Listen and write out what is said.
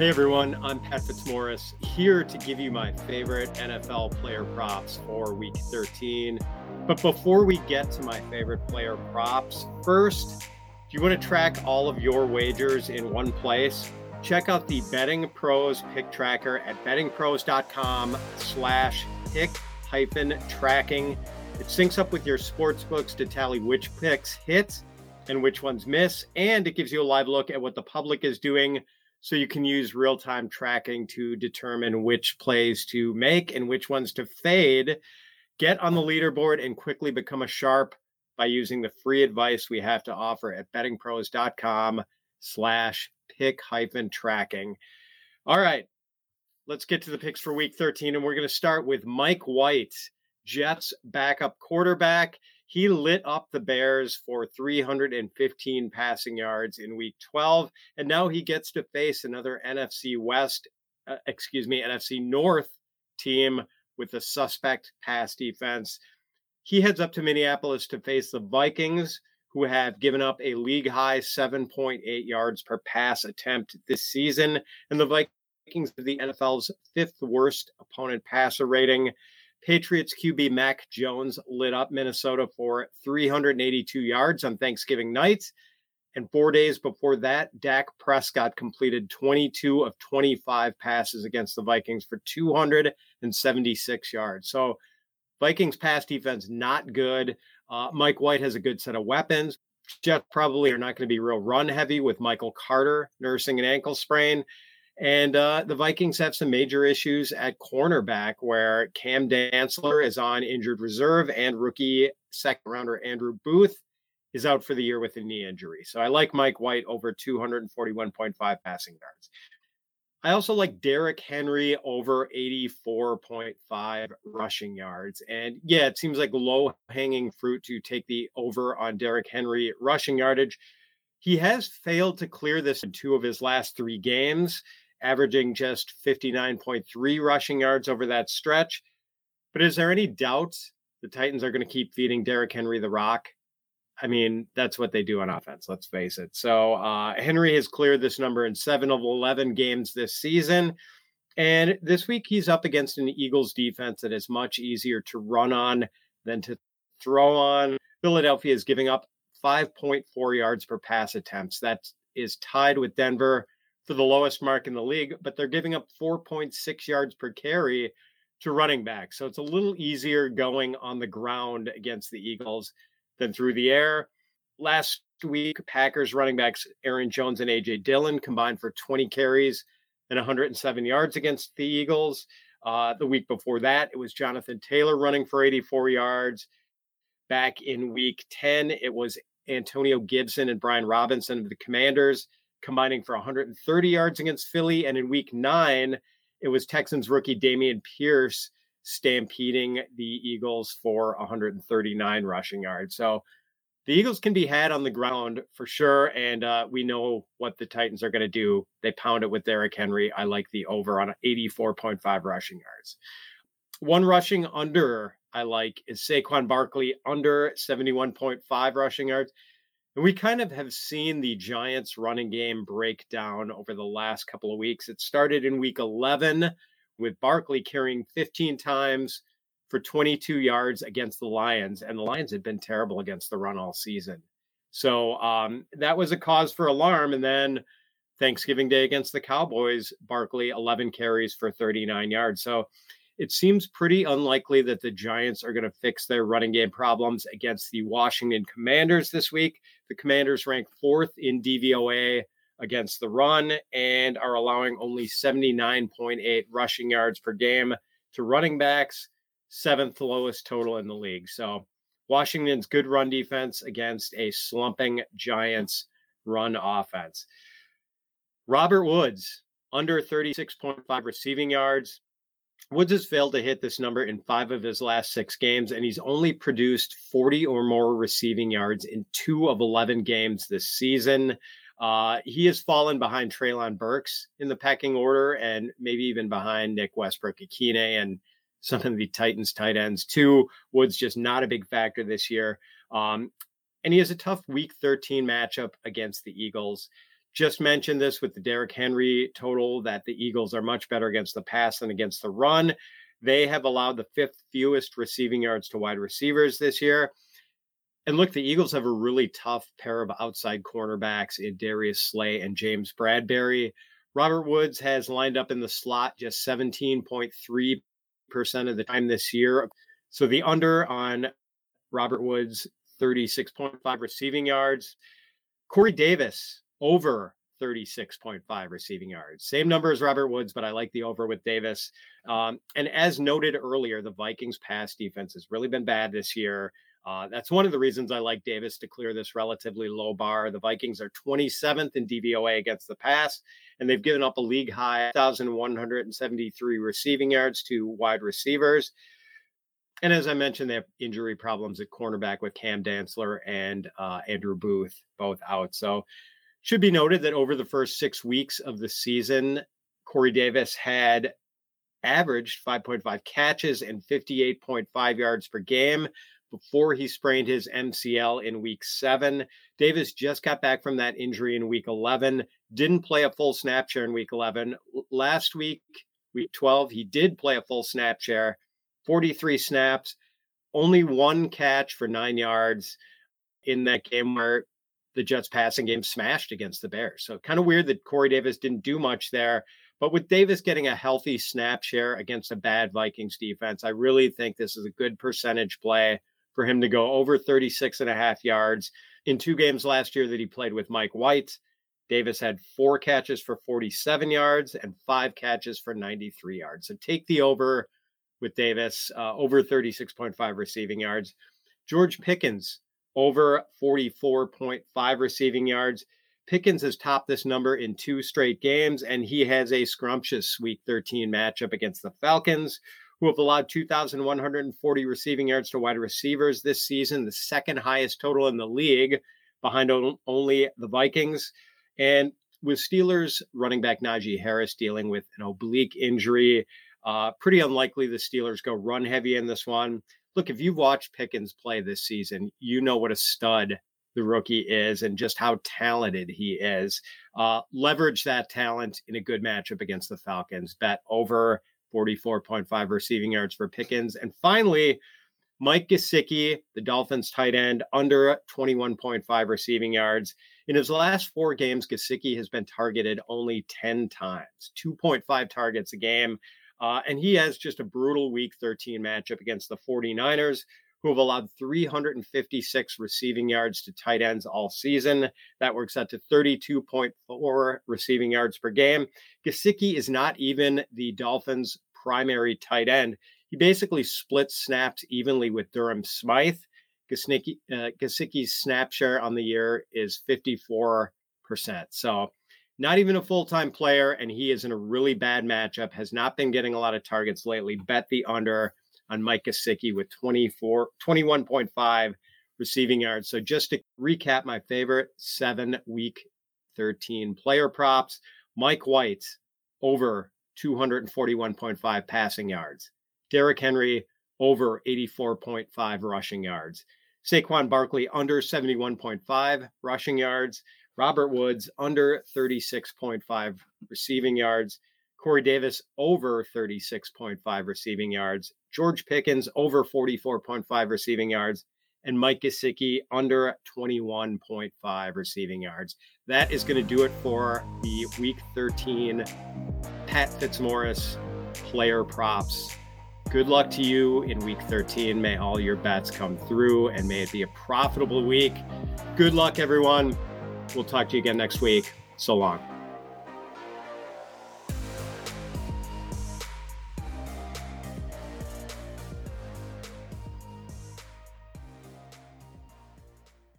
Hey everyone, I'm Pat Fitzmaurice here to give you my favorite NFL player props for week 13. But before we get to my favorite player props, first, if you want to track all of your wagers in one place, check out the Betting Pros pick tracker at bettingpros.com slash pick hyphen tracking. It syncs up with your sports books to tally which picks hit and which ones miss, and it gives you a live look at what the public is doing so you can use real time tracking to determine which plays to make and which ones to fade. Get on the leaderboard and quickly become a sharp by using the free advice we have to offer at bettingpros.com slash pick hyphen tracking. All right, let's get to the picks for week 13. And we're going to start with Mike White, Jets backup quarterback. He lit up the Bears for 315 passing yards in week 12. And now he gets to face another NFC West, uh, excuse me, NFC North team with a suspect pass defense. He heads up to Minneapolis to face the Vikings, who have given up a league high 7.8 yards per pass attempt this season. And the Vikings are the NFL's fifth worst opponent passer rating. Patriots QB Mac Jones lit up Minnesota for 382 yards on Thanksgiving night. And four days before that, Dak Prescott completed 22 of 25 passes against the Vikings for 276 yards. So, Vikings pass defense not good. Uh, Mike White has a good set of weapons. Jets probably are not going to be real run heavy with Michael Carter nursing an ankle sprain. And uh, the Vikings have some major issues at cornerback where Cam Dantzler is on injured reserve and rookie second rounder Andrew Booth is out for the year with a knee injury. So I like Mike White over 241.5 passing yards. I also like Derrick Henry over 84.5 rushing yards. And yeah, it seems like low hanging fruit to take the over on Derrick Henry rushing yardage. He has failed to clear this in two of his last three games averaging just 59.3 rushing yards over that stretch. But is there any doubt the Titans are going to keep feeding Derrick Henry the rock? I mean, that's what they do on offense, let's face it. So uh, Henry has cleared this number in seven of 11 games this season. And this week, he's up against an Eagles defense that is much easier to run on than to throw on. Philadelphia is giving up 5.4 yards per pass attempts. That is tied with Denver for the lowest mark in the league, but they're giving up 4.6 yards per carry to running back. So it's a little easier going on the ground against the Eagles than through the air. Last week, Packers running backs Aaron Jones and AJ Dillon combined for 20 carries and 107 yards against the Eagles. Uh, the week before that, it was Jonathan Taylor running for 84 yards. Back in week 10, it was Antonio Gibson and Brian Robinson of the Commanders combining for 130 yards against Philly. And in week nine, it was Texans rookie Dameon Pierce stampeding the Eagles for 139 rushing yards. So the Eagles can be had on the ground for sure. And uh, we know what the Titans are going to do. They pound it with Derrick Henry. I like the over on 84.5 rushing yards. One rushing under I like is Saquon Barkley under 71.5 rushing yards. We kind of have seen the Giants running game break down over the last couple of weeks. It started in week 11 with Barkley carrying 15 times for 22 yards against the Lions, and the Lions had been terrible against the run all season. So um, that was a cause for alarm. And then Thanksgiving Day against the Cowboys, Barkley 11 carries for 39 yards. So it seems pretty unlikely that the Giants are going to fix their running game problems against the Washington Commanders this week. The Commanders rank fourth in DVOA against the run and are allowing only 79.8 rushing yards per game to running backs, seventh lowest total in the league. So Washington's good run defense against a slumping Giants run offense. Robert Woods, under 36.5 receiving yards, Woods has failed to hit this number in five of his last six games, and he's only produced 40 or more receiving yards in two of 11 games this season. Uh, he has fallen behind Treylon Burks in the pecking order, and maybe even behind Nick Westbrook-Ikhine and some of the Titans tight ends too. Woods just not a big factor this year. Um, and he has a tough week 13 matchup against the Eagles. Just mentioned this with the Derrick Henry total that the Eagles are much better against the pass than against the run. They have allowed the fifth fewest receiving yards to wide receivers this year. And look, the Eagles have a really tough pair of outside cornerbacks in Darius Slay and James Bradberry. Robert Woods has lined up in the slot just 17.3% of the time this year. So the under on Robert Woods, 36.5 receiving yards. Corey Davis, over 36.5 receiving yards. Same number as Robert Woods, but I like the over with Davis. Um, and as noted earlier, the Vikings pass defense has really been bad this year. Uh, that's one of the reasons I like Davis to clear this relatively low bar. The Vikings are 27th in DVOA against the pass, and they've given up a league high 1,173 receiving yards to wide receivers. And as I mentioned, they have injury problems at cornerback with Cam Dantzler and uh, Andrew Booth both out. So, should be noted that over the first six weeks of the season, Corey Davis had averaged 5.5 catches and 58.5 yards per game before he sprained his MCL in week seven. Davis just got back from that injury in week 11, didn't play a full snap share in week 11. Last week, week 12, he did play a full snap share, 43 snaps, only one catch for nine yards in that game where the Jets passing game smashed against the Bears. So kind of weird that Corey Davis didn't do much there. But with Davis getting a healthy snap share against a bad Vikings defense, I really think this is a good percentage play for him to go over 36 and a half yards. In two games last year that he played with Mike White, Davis had four catches for 47 yards and five catches for 93 yards. So take the over with Davis, uh, over 36.5 receiving yards. George Pickens, over 44.5 receiving yards. Pickens has topped this number in two straight games, and he has a scrumptious Week 13 matchup against the Falcons, who have allowed 2,140 receiving yards to wide receivers this season, the second highest total in the league, behind only the Vikings. And with Steelers running back Najee Harris dealing with an oblique injury, uh, pretty unlikely the Steelers go run heavy in this one. Look, if you've watched Pickens play this season, you know what a stud the rookie is and just how talented he is. Uh, leverage that talent in a good matchup against the Falcons. Bet over 44.5 receiving yards for Pickens. And finally, Mike Gesicki, the Dolphins tight end, under 21.5 receiving yards. In his last four games, Gesicki has been targeted only 10 times, 2.5 targets a game. Uh, and he has just a brutal week 13 matchup against the 49ers, who have allowed 356 receiving yards to tight ends all season. That works out to 32.4 receiving yards per game. Gesicki is not even the Dolphins' primary tight end. He basically splits snaps evenly with Durham Smythe. Gesicki, uh, snap share on the year is 54%. So not even a full time player, and he is in a really bad matchup, has not been getting a lot of targets lately. Bet the under on Mike Gesicki with 24, 21.5 receiving yards. So just to recap my favorite seven week 13 player props Mike White over 241.5 passing yards, Derrick Henry over 84.5 rushing yards, Saquon Barkley under 71.5 rushing yards, Robert Woods under 36.5 receiving yards, Corey Davis over 36.5 receiving yards, George Pickens over 44.5 receiving yards, and Mike Gesicki under 21.5 receiving yards. That is going to do it for the Week 13 Pat Fitzmaurice player props. Good luck to you in Week 13. May all your bets come through, and may it be a profitable week. Good luck, everyone. We'll talk to you again next week. So long.